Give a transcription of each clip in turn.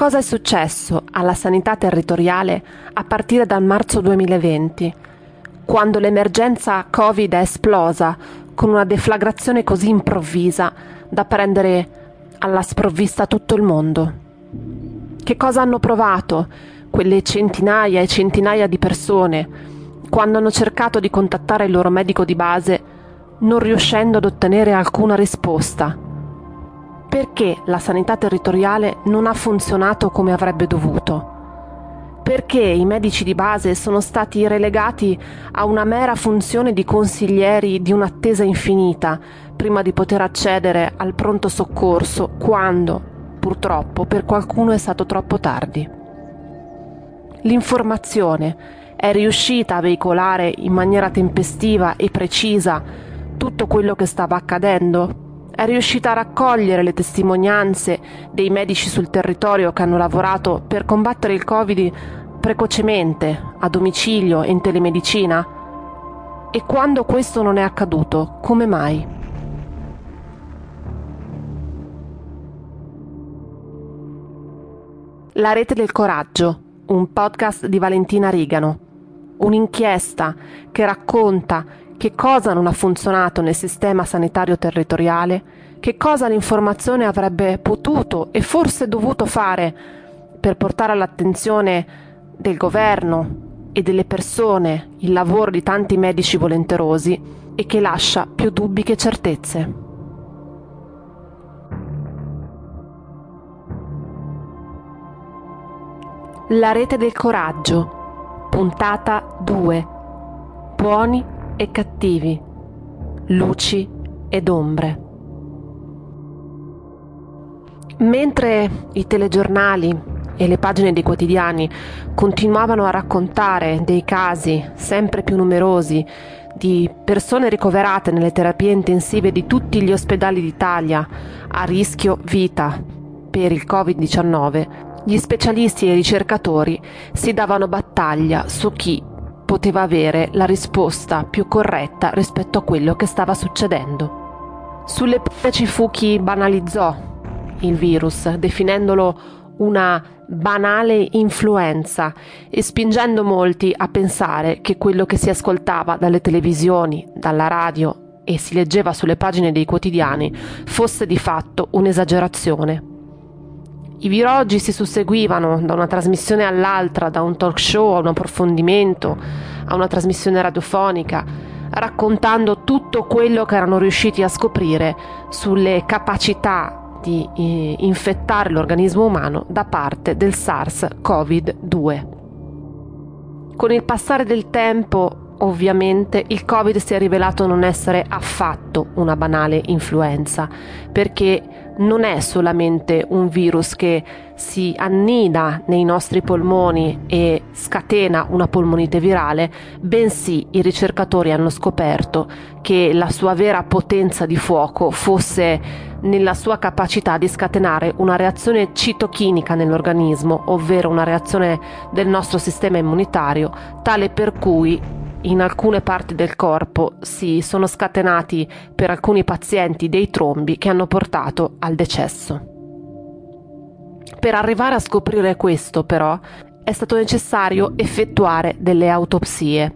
Cosa è successo alla sanità territoriale a partire dal marzo 2020, quando l'emergenza Covid è esplosa con una deflagrazione così improvvisa da prendere alla sprovvista tutto il mondo? Che cosa hanno provato quelle centinaia e centinaia di persone quando hanno cercato di contattare il loro medico di base non riuscendo ad ottenere alcuna risposta? Perché la sanità territoriale non ha funzionato come avrebbe dovuto? Perché i medici di base sono stati relegati a una mera funzione di consiglieri di un'attesa infinita prima di poter accedere al pronto soccorso quando, purtroppo, per qualcuno è stato troppo tardi? L'informazione è riuscita a veicolare in maniera tempestiva e precisa tutto quello che stava accadendo? È riuscita a raccogliere le testimonianze dei medici sul territorio che hanno lavorato per combattere il Covid precocemente, a domicilio e in telemedicina? E quando questo non è accaduto, come mai? La rete del coraggio, un podcast di Valentina Rigano, un'inchiesta che racconta che cosa non ha funzionato nel sistema sanitario territoriale, che cosa l'informazione avrebbe potuto e forse dovuto fare per portare all'attenzione del governo e delle persone il lavoro di tanti medici volenterosi e che lascia più dubbi che certezze. La rete del coraggio, puntata 2. Buoni e cattivi, luci ed ombre. Mentre i telegiornali e le pagine dei quotidiani continuavano a raccontare dei casi sempre più numerosi di persone ricoverate nelle terapie intensive di tutti gli ospedali d'Italia a rischio vita per il Covid-19, gli specialisti e i ricercatori si davano battaglia su chi poteva avere la risposta più corretta rispetto a quello che stava succedendo. Sulle prime chi banalizzò il virus, definendolo una banale influenza e spingendo molti a pensare che quello che si ascoltava dalle televisioni, dalla radio e si leggeva sulle pagine dei quotidiani fosse di fatto un'esagerazione. I viroggi si susseguivano da una trasmissione all'altra, da un talk show a un approfondimento, a una trasmissione radiofonica, raccontando tutto quello che erano riusciti a scoprire sulle capacità di eh, infettare l'organismo umano da parte del SARS-CoV-2. Con il passare del tempo, ovviamente, il Covid si è rivelato non essere affatto una banale influenza, perché non è solamente un virus che si annida nei nostri polmoni e scatena una polmonite virale, bensì i ricercatori hanno scoperto che la sua vera potenza di fuoco fosse nella sua capacità di scatenare una reazione citochinica nell'organismo, ovvero una reazione del nostro sistema immunitario, tale per cui in alcune parti del corpo si sono scatenati per alcuni pazienti dei trombi che hanno portato al decesso. Per arrivare a scoprire questo, però, è stato necessario effettuare delle autopsie.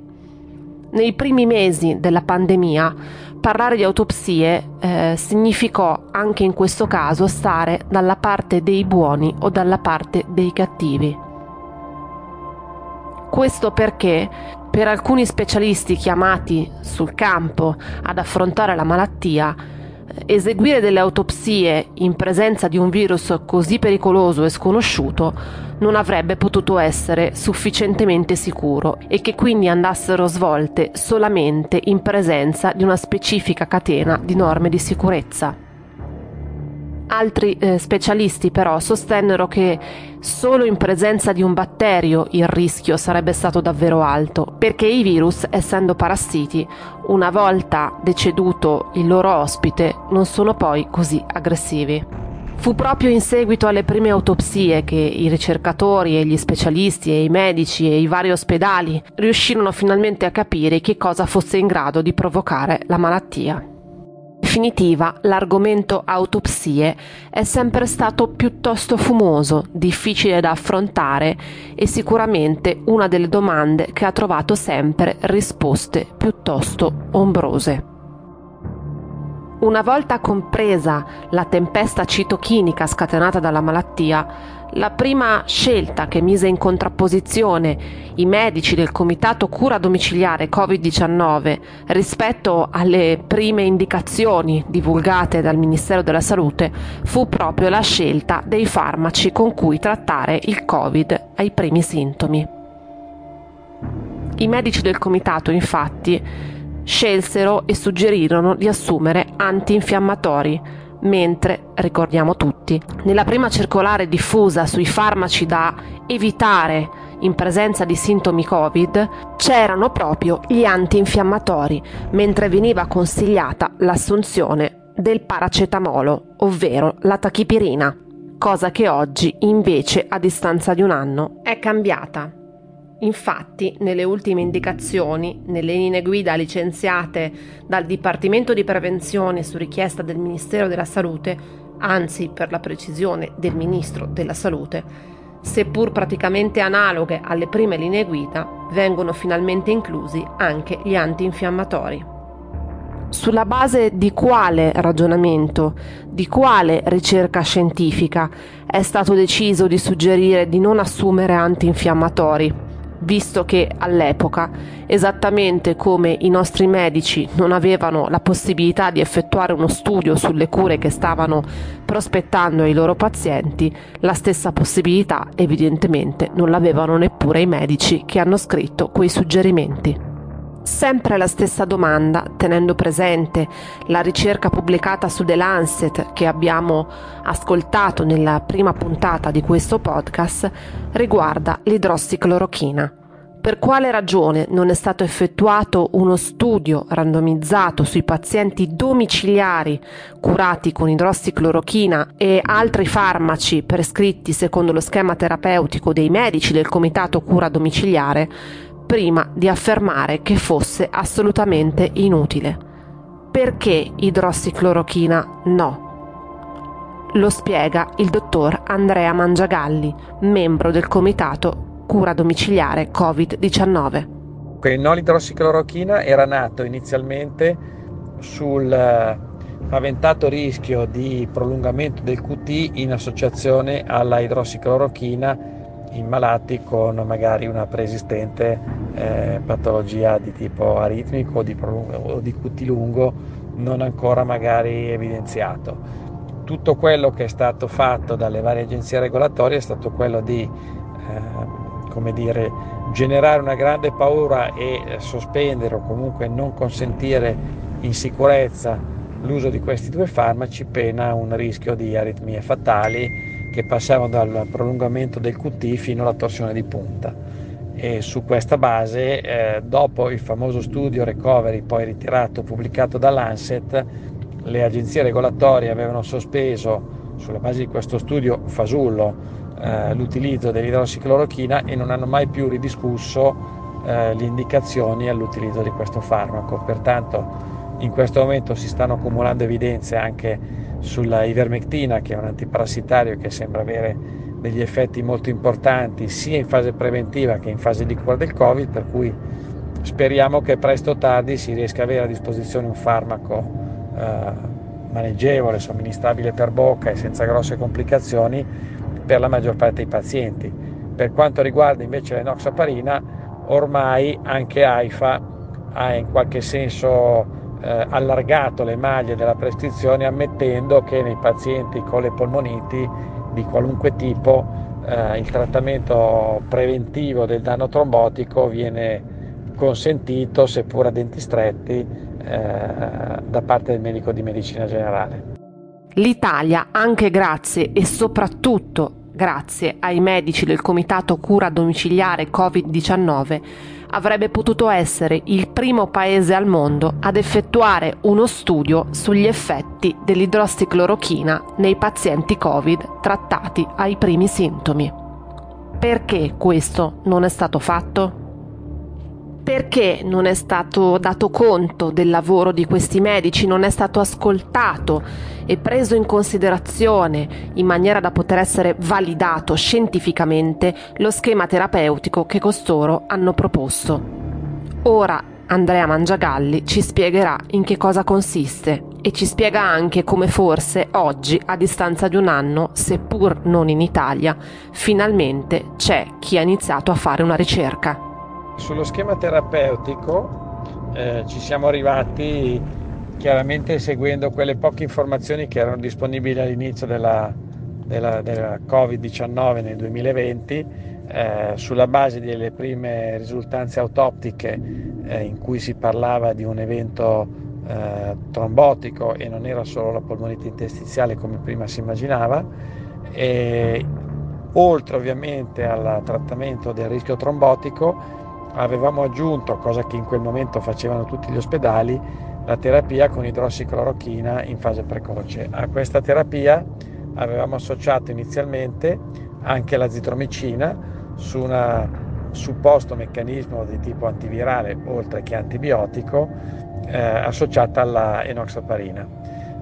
Nei primi mesi della pandemia, parlare di autopsie eh, significò anche in questo caso stare dalla parte dei buoni o dalla parte dei cattivi. Questo perché per alcuni specialisti chiamati sul campo ad affrontare la malattia, eseguire delle autopsie in presenza di un virus così pericoloso e sconosciuto non avrebbe potuto essere sufficientemente sicuro e che quindi andassero svolte solamente in presenza di una specifica catena di norme di sicurezza. Altri eh, specialisti però sostennero che solo in presenza di un batterio il rischio sarebbe stato davvero alto, perché i virus, essendo parassiti, una volta deceduto il loro ospite, non sono poi così aggressivi. Fu proprio in seguito alle prime autopsie che i ricercatori e gli specialisti e i medici e i vari ospedali riuscirono finalmente a capire che cosa fosse in grado di provocare la malattia. Definitiva, l'argomento autopsie è sempre stato piuttosto fumoso, difficile da affrontare e sicuramente una delle domande che ha trovato sempre risposte piuttosto ombrose. Una volta compresa la tempesta citochinica scatenata dalla malattia, la prima scelta che mise in contrapposizione i medici del Comitato Cura Domiciliare Covid-19 rispetto alle prime indicazioni divulgate dal Ministero della Salute fu proprio la scelta dei farmaci con cui trattare il Covid ai primi sintomi. I medici del Comitato, infatti, scelsero e suggerirono di assumere antinfiammatori, mentre, ricordiamo tutti, nella prima circolare diffusa sui farmaci da evitare in presenza di sintomi Covid c'erano proprio gli antinfiammatori, mentre veniva consigliata l'assunzione del paracetamolo, ovvero la tachipirina, cosa che oggi invece a distanza di un anno è cambiata. Infatti, nelle ultime indicazioni, nelle linee guida licenziate dal Dipartimento di Prevenzione su richiesta del Ministero della Salute, anzi per la precisione del Ministro della Salute, seppur praticamente analoghe alle prime linee guida, vengono finalmente inclusi anche gli antinfiammatori. Sulla base di quale ragionamento, di quale ricerca scientifica è stato deciso di suggerire di non assumere antinfiammatori? Visto che all'epoca, esattamente come i nostri medici non avevano la possibilità di effettuare uno studio sulle cure che stavano prospettando ai loro pazienti, la stessa possibilità evidentemente non l'avevano neppure i medici che hanno scritto quei suggerimenti. Sempre la stessa domanda, tenendo presente la ricerca pubblicata su The Lancet che abbiamo ascoltato nella prima puntata di questo podcast, riguarda l'idrossiclorochina. Per quale ragione non è stato effettuato uno studio randomizzato sui pazienti domiciliari curati con idrossiclorochina e altri farmaci prescritti secondo lo schema terapeutico dei medici del Comitato Cura Domiciliare prima di affermare che fosse assolutamente inutile. Perché idrossiclorochina no? Lo spiega il dottor Andrea Mangiagalli, membro del comitato cura domiciliare Covid-19. Il no idrossiclorochina era nato inizialmente sul eh, paventato rischio di prolungamento del QT in associazione alla idrossiclorochina in malati con magari una preesistente eh, patologia di tipo aritmico di, o di QT lungo non ancora magari evidenziato. Tutto quello che è stato fatto dalle varie agenzie regolatorie è stato quello di eh, come dire, generare una grande paura e sospendere o comunque non consentire in sicurezza l'uso di questi due farmaci pena un rischio di aritmie fatali che passavano dal prolungamento del QT fino alla torsione di punta. E su questa base, eh, dopo il famoso studio Recovery, poi ritirato, pubblicato dall'Anset, le agenzie regolatorie avevano sospeso, sulla base di questo studio fasullo, eh, l'utilizzo dell'idrossiclorochina e non hanno mai più ridiscusso eh, le indicazioni all'utilizzo di questo farmaco. Pertanto in questo momento si stanno accumulando evidenze anche sulla ivermectina, che è un antiparassitario che sembra avere degli effetti molto importanti sia in fase preventiva che in fase di cura del Covid, per cui speriamo che presto o tardi si riesca ad avere a disposizione un farmaco eh, maneggevole, somministrabile per bocca e senza grosse complicazioni per la maggior parte dei pazienti. Per quanto riguarda invece l'enoxaparina, ormai anche AIFA ha in qualche senso eh, allargato le maglie della prescrizione ammettendo che nei pazienti con le polmoniti di qualunque tipo eh, il trattamento preventivo del danno trombotico viene consentito, seppur a denti stretti, eh, da parte del medico di medicina generale. L'Italia, anche grazie e soprattutto grazie ai medici del Comitato Cura Domiciliare Covid-19, avrebbe potuto essere il primo paese al mondo ad effettuare uno studio sugli effetti dell'idrossiclorochina nei pazienti Covid trattati ai primi sintomi. Perché questo non è stato fatto? Perché non è stato dato conto del lavoro di questi medici, non è stato ascoltato e preso in considerazione in maniera da poter essere validato scientificamente lo schema terapeutico che costoro hanno proposto. Ora Andrea Mangiagalli ci spiegherà in che cosa consiste e ci spiega anche come forse oggi, a distanza di un anno, seppur non in Italia, finalmente c'è chi ha iniziato a fare una ricerca. Sullo schema terapeutico eh, ci siamo arrivati chiaramente seguendo quelle poche informazioni che erano disponibili all'inizio della, della, della Covid-19 nel 2020, eh, sulla base delle prime risultanze autoptiche eh, in cui si parlava di un evento eh, trombotico e non era solo la polmonite interstiziale come prima si immaginava. E, oltre ovviamente al trattamento del rischio trombotico, avevamo aggiunto, cosa che in quel momento facevano tutti gli ospedali, la terapia con idrossiclorochina in fase precoce. A questa terapia avevamo associato inizialmente anche la zitromicina su un supposto meccanismo di tipo antivirale oltre che antibiotico eh, associata alla enoxaparina.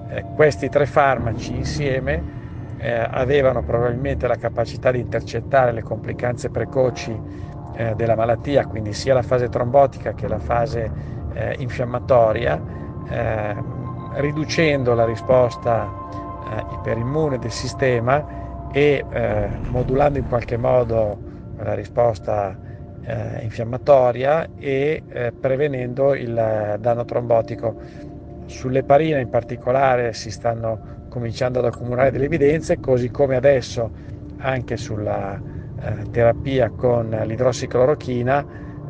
Eh, questi tre farmaci insieme eh, avevano probabilmente la capacità di intercettare le complicanze precoci eh, della malattia, quindi sia la fase trombotica che la fase eh, infiammatoria, eh, riducendo la risposta eh, iperimmune del sistema e eh, modulando in qualche modo la risposta eh, infiammatoria e prevenendo il danno trombotico. Sull'eparina in particolare si stanno cominciando ad accumulare delle evidenze, così come adesso anche sulla eh, terapia con l'idrossiclorochina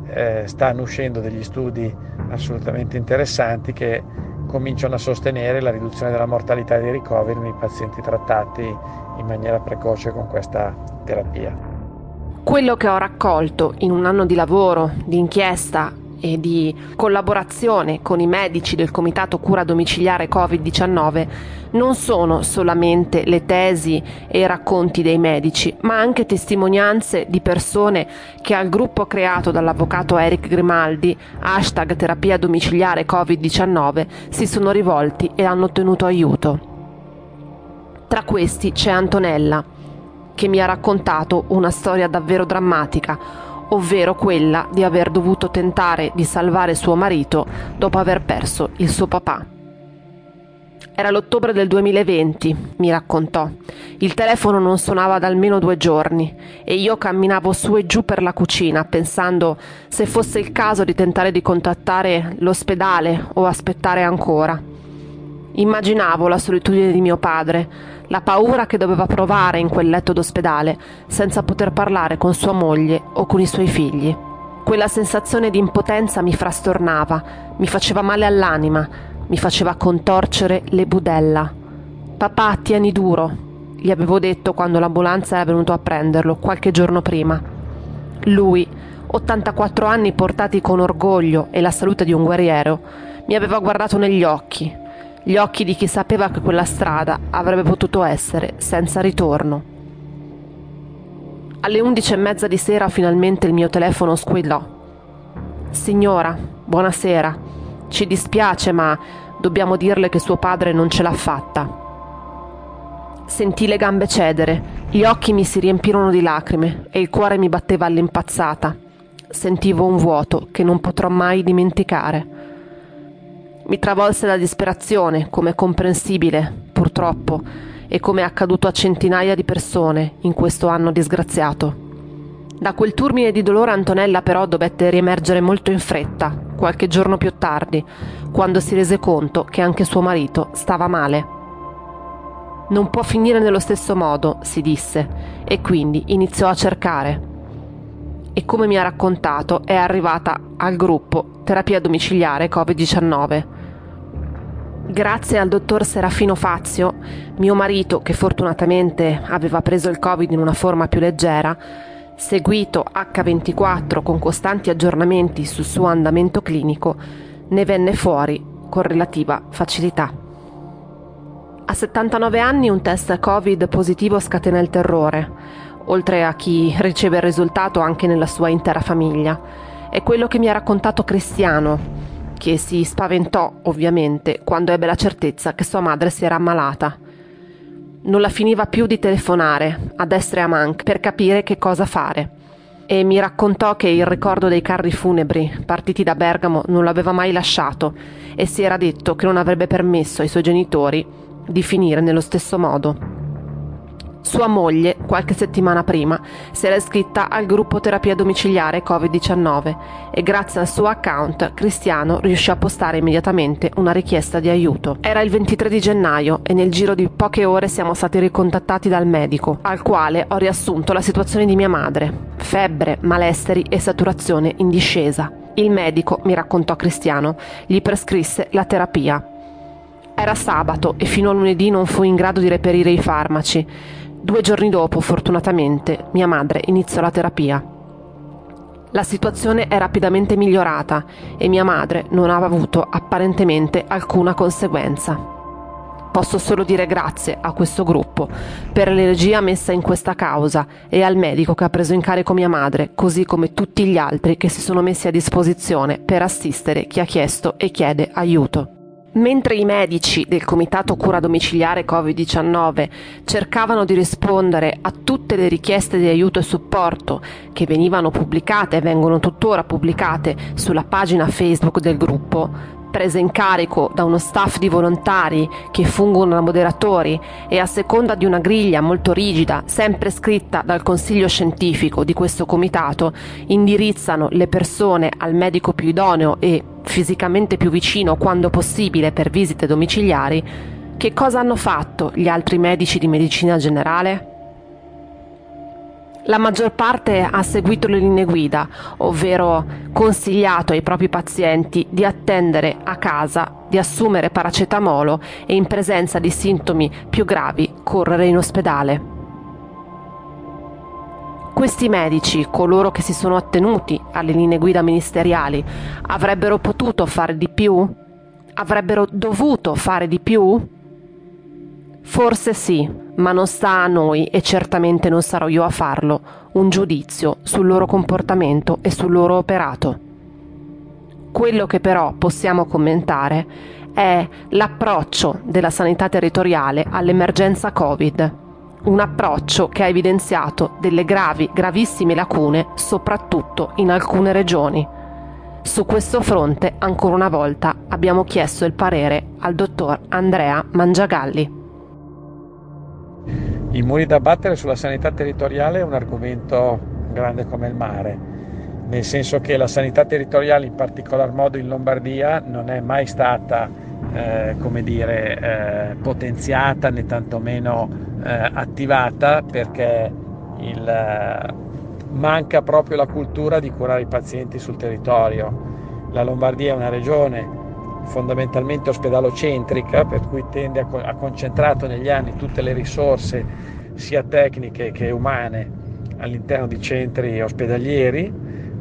eh, stanno uscendo degli studi assolutamente interessanti che cominciano a sostenere la riduzione della mortalità dei ricoveri nei pazienti trattati in maniera precoce con questa terapia. Quello che ho raccolto in un anno di lavoro, di inchiesta e di collaborazione con i medici del Comitato Cura Domiciliare Covid-19 non sono solamente le tesi e i racconti dei medici, ma anche testimonianze di persone che al gruppo creato dall'avvocato Eric Grimaldi, hashtag terapia domiciliare Covid-19, si sono rivolti e hanno ottenuto aiuto. Tra questi c'è Antonella, che mi ha raccontato una storia davvero drammatica, ovvero quella di aver dovuto tentare di salvare suo marito dopo aver perso il suo papà. Era l'ottobre del 2020, mi raccontò. Il telefono non suonava da almeno due giorni e io camminavo su e giù per la cucina pensando se fosse il caso di tentare di contattare l'ospedale o aspettare ancora. Immaginavo la solitudine di mio padre, la paura che doveva provare in quel letto d'ospedale senza poter parlare con sua moglie o con i suoi figli. Quella sensazione di impotenza mi frastornava, mi faceva male all'anima, mi faceva contorcere le budella. Papà, tieni duro, gli avevo detto quando l'ambulanza era venuto a prenderlo qualche giorno prima. Lui, 84 anni portati con orgoglio e la salute di un guerriero, mi aveva guardato negli occhi, gli occhi di chi sapeva che quella strada avrebbe potuto essere senza ritorno. Alle undici e mezza di sera finalmente il mio telefono squillò. Signora, buonasera. Ci dispiace, ma dobbiamo dirle che suo padre non ce l'ha fatta. Sentì le gambe cedere, gli occhi mi si riempirono di lacrime e il cuore mi batteva all'impazzata. Sentivo un vuoto che non potrò mai dimenticare. Mi travolse la disperazione, come è comprensibile, purtroppo, e come è accaduto a centinaia di persone in questo anno disgraziato. Da quel turmine di dolore Antonella però dovette riemergere molto in fretta, qualche giorno più tardi, quando si rese conto che anche suo marito stava male. Non può finire nello stesso modo, si disse, e quindi iniziò a cercare. E come mi ha raccontato, è arrivata al gruppo terapia domiciliare Covid-19 Grazie al dottor Serafino Fazio, mio marito, che fortunatamente aveva preso il Covid in una forma più leggera, seguito H24 con costanti aggiornamenti sul suo andamento clinico, ne venne fuori con relativa facilità. A 79 anni un test Covid positivo scatena il terrore, oltre a chi riceve il risultato anche nella sua intera famiglia È quello che mi ha raccontato Cristiano, che si spaventò ovviamente quando ebbe la certezza che sua madre si era ammalata. Non la finiva più di telefonare a destra e a manca per capire che cosa fare e mi raccontò che il ricordo dei carri funebri partiti da Bergamo non l'aveva mai lasciato e si era detto che non avrebbe permesso ai suoi genitori di finire nello stesso modo. Sua moglie, qualche settimana prima, si era iscritta al gruppo terapia domiciliare Covid-19 e grazie al suo account Cristiano riuscì a postare immediatamente una richiesta di aiuto. Era il 23 di gennaio e nel giro di poche ore siamo stati ricontattati dal medico, al quale ho riassunto la situazione di mia madre. Febbre, malesseri e saturazione in discesa. Il medico, mi raccontò Cristiano, gli prescrisse la terapia. Era sabato e fino a lunedì non fu in grado di reperire i farmaci. Due giorni dopo, fortunatamente, mia madre iniziò la terapia. La situazione è rapidamente migliorata e mia madre non aveva avuto apparentemente alcuna conseguenza. Posso solo dire grazie a questo gruppo per l'energia messa in questa causa e al medico che ha preso in carico mia madre, così come tutti gli altri che si sono messi a disposizione per assistere chi ha chiesto e chiede aiuto. Mentre i medici del Comitato Cura Domiciliare Covid-19 cercavano di rispondere a tutte le richieste di aiuto e supporto che venivano pubblicate e vengono tuttora pubblicate sulla pagina Facebook del gruppo, prese in carico da uno staff di volontari che fungono da moderatori e a seconda di una griglia molto rigida, sempre scritta dal consiglio scientifico di questo comitato, indirizzano le persone al medico più idoneo e fisicamente più vicino quando possibile per visite domiciliari, che cosa hanno fatto gli altri medici di medicina generale? La maggior parte ha seguito le linee guida, ovvero consigliato ai propri pazienti di attendere a casa, di assumere paracetamolo e in presenza di sintomi più gravi correre in ospedale. Questi medici, coloro che si sono attenuti alle linee guida ministeriali, avrebbero potuto fare di più? Avrebbero dovuto fare di più? Forse sì, ma non sta a noi e certamente non sarò io a farlo, un giudizio sul loro comportamento e sul loro operato. Quello che però possiamo commentare è l'approccio della sanità territoriale all'emergenza Covid un approccio che ha evidenziato delle gravi, gravissime lacune, soprattutto in alcune regioni. Su questo fronte, ancora una volta, abbiamo chiesto il parere al dottor Andrea Mangiagalli. I muri da battere sulla sanità territoriale è un argomento grande come il mare, nel senso che la sanità territoriale, in particolar modo in Lombardia, non è mai stata eh, come dire, eh, potenziata né tantomeno eh, attivata perché il, eh, manca proprio la cultura di curare i pazienti sul territorio. La Lombardia è una regione fondamentalmente ospedalocentrica, per cui tende a, ha concentrato negli anni tutte le risorse sia tecniche che umane all'interno di centri ospedalieri,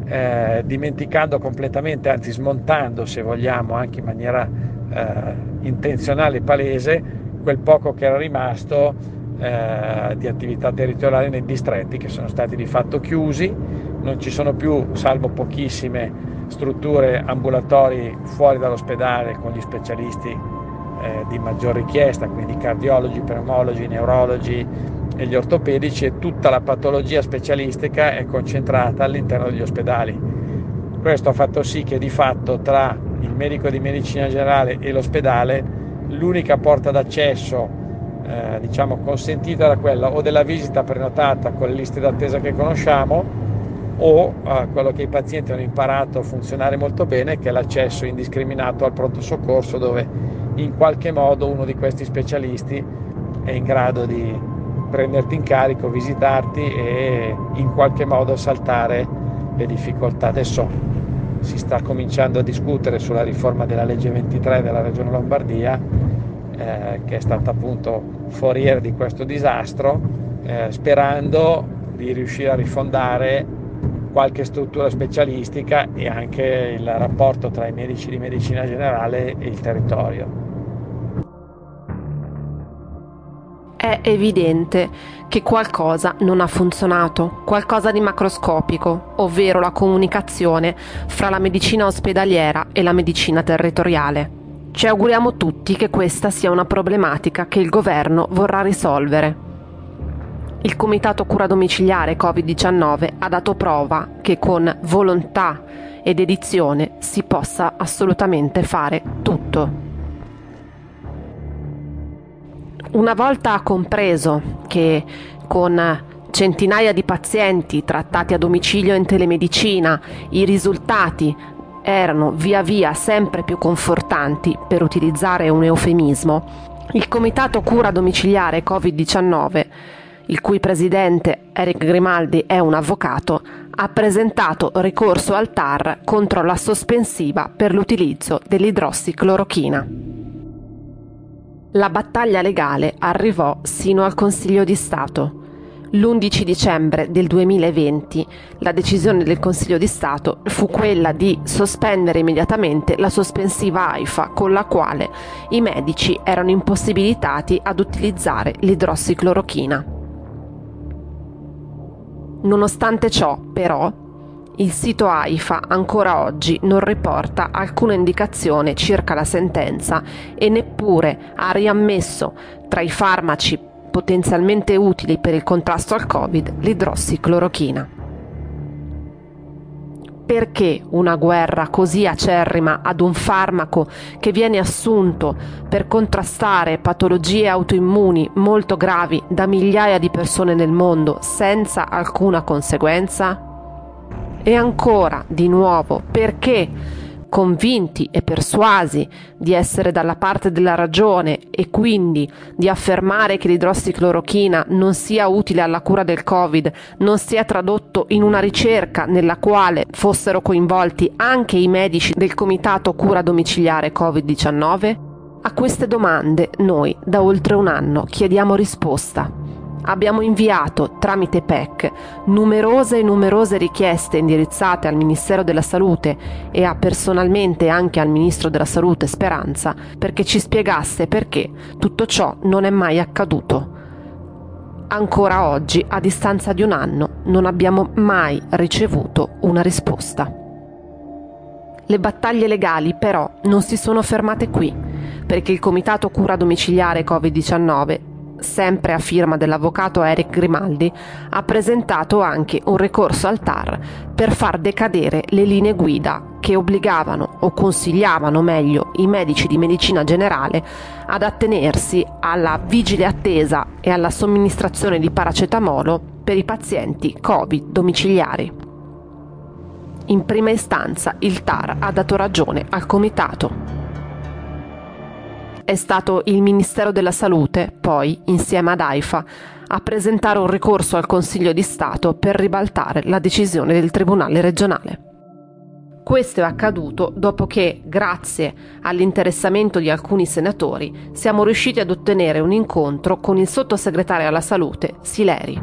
eh, dimenticando completamente, anzi smontando se vogliamo anche in maniera eh, intenzionale e palese quel poco che era rimasto eh, di attività territoriali nei distretti che sono stati di fatto chiusi, non ci sono più, salvo pochissime strutture ambulatori fuori dall'ospedale con gli specialisti eh, di maggior richiesta, quindi cardiologi, pneumologi, neurologi e gli ortopedici e tutta la patologia specialistica è concentrata all'interno degli ospedali. Questo ha fatto sì che di fatto tra il medico di medicina generale e l'ospedale, l'unica porta d'accesso eh, diciamo consentita era quella o della visita prenotata con le liste d'attesa che conosciamo o eh, quello che i pazienti hanno imparato a funzionare molto bene che è l'accesso indiscriminato al pronto soccorso dove in qualche modo uno di questi specialisti è in grado di prenderti in carico, visitarti e in qualche modo saltare le difficoltà. Adesso si sta cominciando a discutere sulla riforma della legge 23 della Regione Lombardia, eh, che è stata appunto foriera di questo disastro, eh, sperando di riuscire a rifondare qualche struttura specialistica e anche il rapporto tra i medici di medicina generale e il territorio. È evidente che qualcosa non ha funzionato, qualcosa di macroscopico, ovvero la comunicazione fra la medicina ospedaliera e la medicina territoriale. Ci auguriamo tutti che questa sia una problematica che il governo vorrà risolvere. Il Comitato Cura Domiciliare Covid-19 ha dato prova che con volontà ed edizione si possa assolutamente fare tutto. Una volta compreso che con centinaia di pazienti trattati a domicilio in telemedicina i risultati erano via via sempre più confortanti, per utilizzare un eufemismo, il Comitato Cura Domiciliare Covid-19, il cui presidente Eric Grimaldi è un avvocato, ha presentato ricorso al TAR contro la sospensiva per l'utilizzo dell'idrossiclorochina. La battaglia legale arrivò sino al Consiglio di Stato. L'11 dicembre del 2020 la decisione del Consiglio di Stato fu quella di sospendere immediatamente la sospensiva AIFA con la quale i medici erano impossibilitati ad utilizzare l'idrossiclorochina. Nonostante ciò, però, il sito AIFA ancora oggi non riporta alcuna indicazione circa la sentenza e neppure ha riammesso tra i farmaci potenzialmente utili per il contrasto al Covid l'idrossiclorochina. Perché una guerra così acerrima ad un farmaco che viene assunto per contrastare patologie autoimmuni molto gravi da migliaia di persone nel mondo senza alcuna conseguenza? E ancora, di nuovo, perché convinti e persuasi di essere dalla parte della ragione e quindi di affermare che l'idrossiclorochina non sia utile alla cura del Covid, non sia tradotto in una ricerca nella quale fossero coinvolti anche i medici del Comitato Cura Domiciliare Covid-19? A queste domande noi da oltre un anno chiediamo risposta. Abbiamo inviato tramite PEC numerose e numerose richieste indirizzate al Ministero della Salute e a personalmente anche al Ministro della Salute Speranza perché ci spiegasse perché tutto ciò non è mai accaduto. Ancora oggi, a distanza di un anno, non abbiamo mai ricevuto una risposta. Le battaglie legali però non si sono fermate qui, perché il Comitato Cura Domiciliare Covid-19 sempre a firma dell'avvocato Eric Grimaldi, ha presentato anche un ricorso al TAR per far decadere le linee guida che obbligavano o consigliavano meglio i medici di medicina generale ad attenersi alla vigile attesa e alla somministrazione di paracetamolo per i pazienti Covid domiciliari. In prima istanza il TAR ha dato ragione al comitato. È stato il Ministero della Salute, poi, insieme ad AIFA, a presentare un ricorso al Consiglio di Stato per ribaltare la decisione del Tribunale regionale. Questo è accaduto dopo che, grazie all'interessamento di alcuni senatori, siamo riusciti ad ottenere un incontro con il sottosegretario alla salute, Sileri.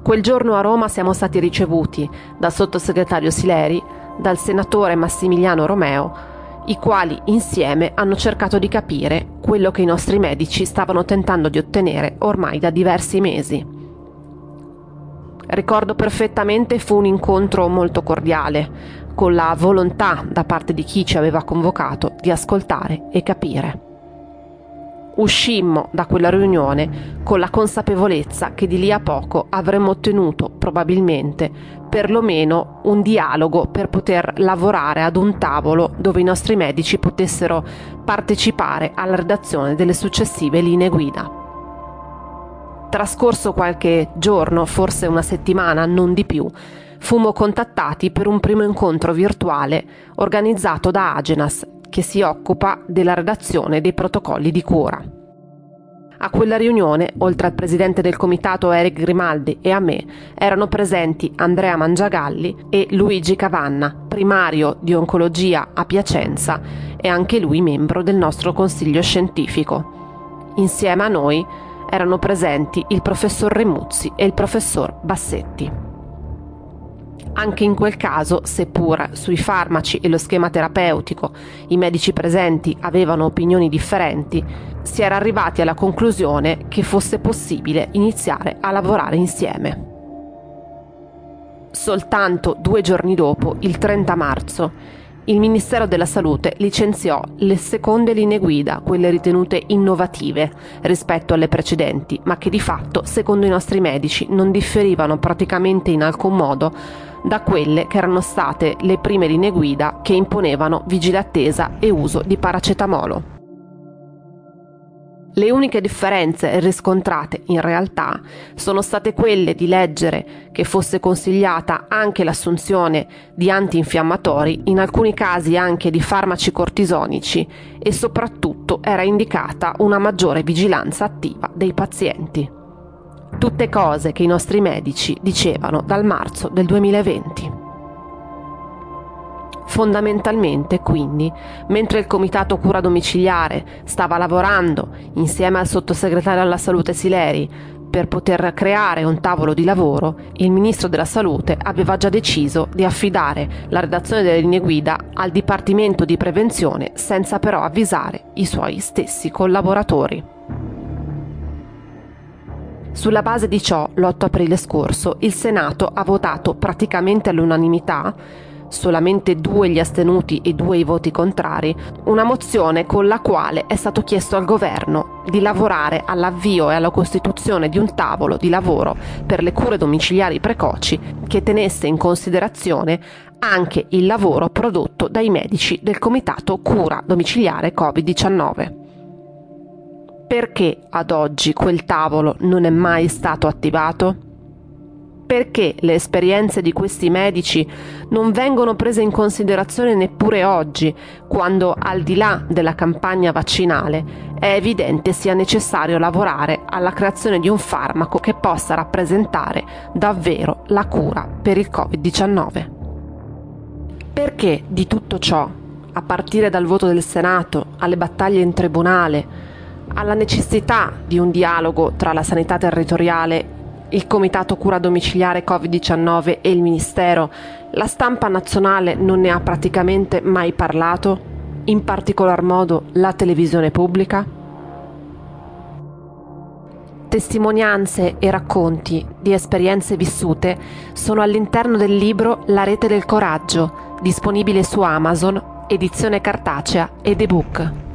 Quel giorno a Roma siamo stati ricevuti dal sottosegretario Sileri, dal senatore Massimiliano Romeo, i quali insieme hanno cercato di capire quello che i nostri medici stavano tentando di ottenere ormai da diversi mesi. Ricordo perfettamente fu un incontro molto cordiale, con la volontà da parte di chi ci aveva convocato di ascoltare e capire. Uscimmo da quella riunione con la consapevolezza che di lì a poco avremmo ottenuto probabilmente perlomeno un dialogo per poter lavorare ad un tavolo dove i nostri medici potessero partecipare alla redazione delle successive linee guida. Trascorso qualche giorno, forse una settimana, non di più, fummo contattati per un primo incontro virtuale organizzato da Agenas, che si occupa della redazione dei protocolli di cura. A quella riunione, oltre al presidente del comitato Eric Grimaldi e a me, erano presenti Andrea Mangiagalli e Luigi Cavanna, primario di oncologia a Piacenza e anche lui membro del nostro consiglio scientifico. Insieme a noi erano presenti il professor Remuzzi e il professor Bassetti. Anche in quel caso, seppur sui farmaci e lo schema terapeutico i medici presenti avevano opinioni differenti, si era arrivati alla conclusione che fosse possibile iniziare a lavorare insieme. Soltanto due giorni dopo, il 30 marzo, il Ministero della Salute licenziò le seconde linee guida, quelle ritenute innovative rispetto alle precedenti, ma che di fatto, secondo i nostri medici, non differivano praticamente in alcun modo da quelle che erano state le prime linee guida che imponevano vigile attesa e uso di paracetamolo. Le uniche differenze riscontrate in realtà sono state quelle di leggere che fosse consigliata anche l'assunzione di antinfiammatori, in alcuni casi anche di farmaci cortisonici e soprattutto era indicata una maggiore vigilanza attiva dei pazienti. Tutte cose che i nostri medici dicevano dal marzo del 2020. Fondamentalmente, quindi, mentre il Comitato Cura Domiciliare stava lavorando insieme al sottosegretario alla Salute Sileri per poter creare un tavolo di lavoro, il Ministro della Salute aveva già deciso di affidare la redazione delle linee guida al Dipartimento di Prevenzione senza però avvisare i suoi stessi collaboratori. Sulla base di ciò, l'8 aprile scorso, il Senato ha votato praticamente all'unanimità solamente due gli astenuti e due i voti contrari, una mozione con la quale è stato chiesto al governo di lavorare all'avvio e alla costituzione di un tavolo di lavoro per le cure domiciliari precoci che tenesse in considerazione anche il lavoro prodotto dai medici del Comitato Cura Domiciliare Covid-19. Perché ad oggi quel tavolo non è mai stato attivato? Perché le esperienze di questi medici non vengono prese in considerazione neppure oggi, quando al di là della campagna vaccinale è evidente sia necessario lavorare alla creazione di un farmaco che possa rappresentare davvero la cura per il Covid-19. Perché di tutto ciò, a partire dal voto del Senato, alle battaglie in tribunale, alla necessità di un dialogo tra la sanità territoriale il Comitato Cura Domiciliare Covid-19 e il Ministero, la stampa nazionale non ne ha praticamente mai parlato, in particolar modo la televisione pubblica? Testimonianze e racconti di esperienze vissute sono all'interno del libro La rete del coraggio, disponibile su Amazon, edizione cartacea ed ebook.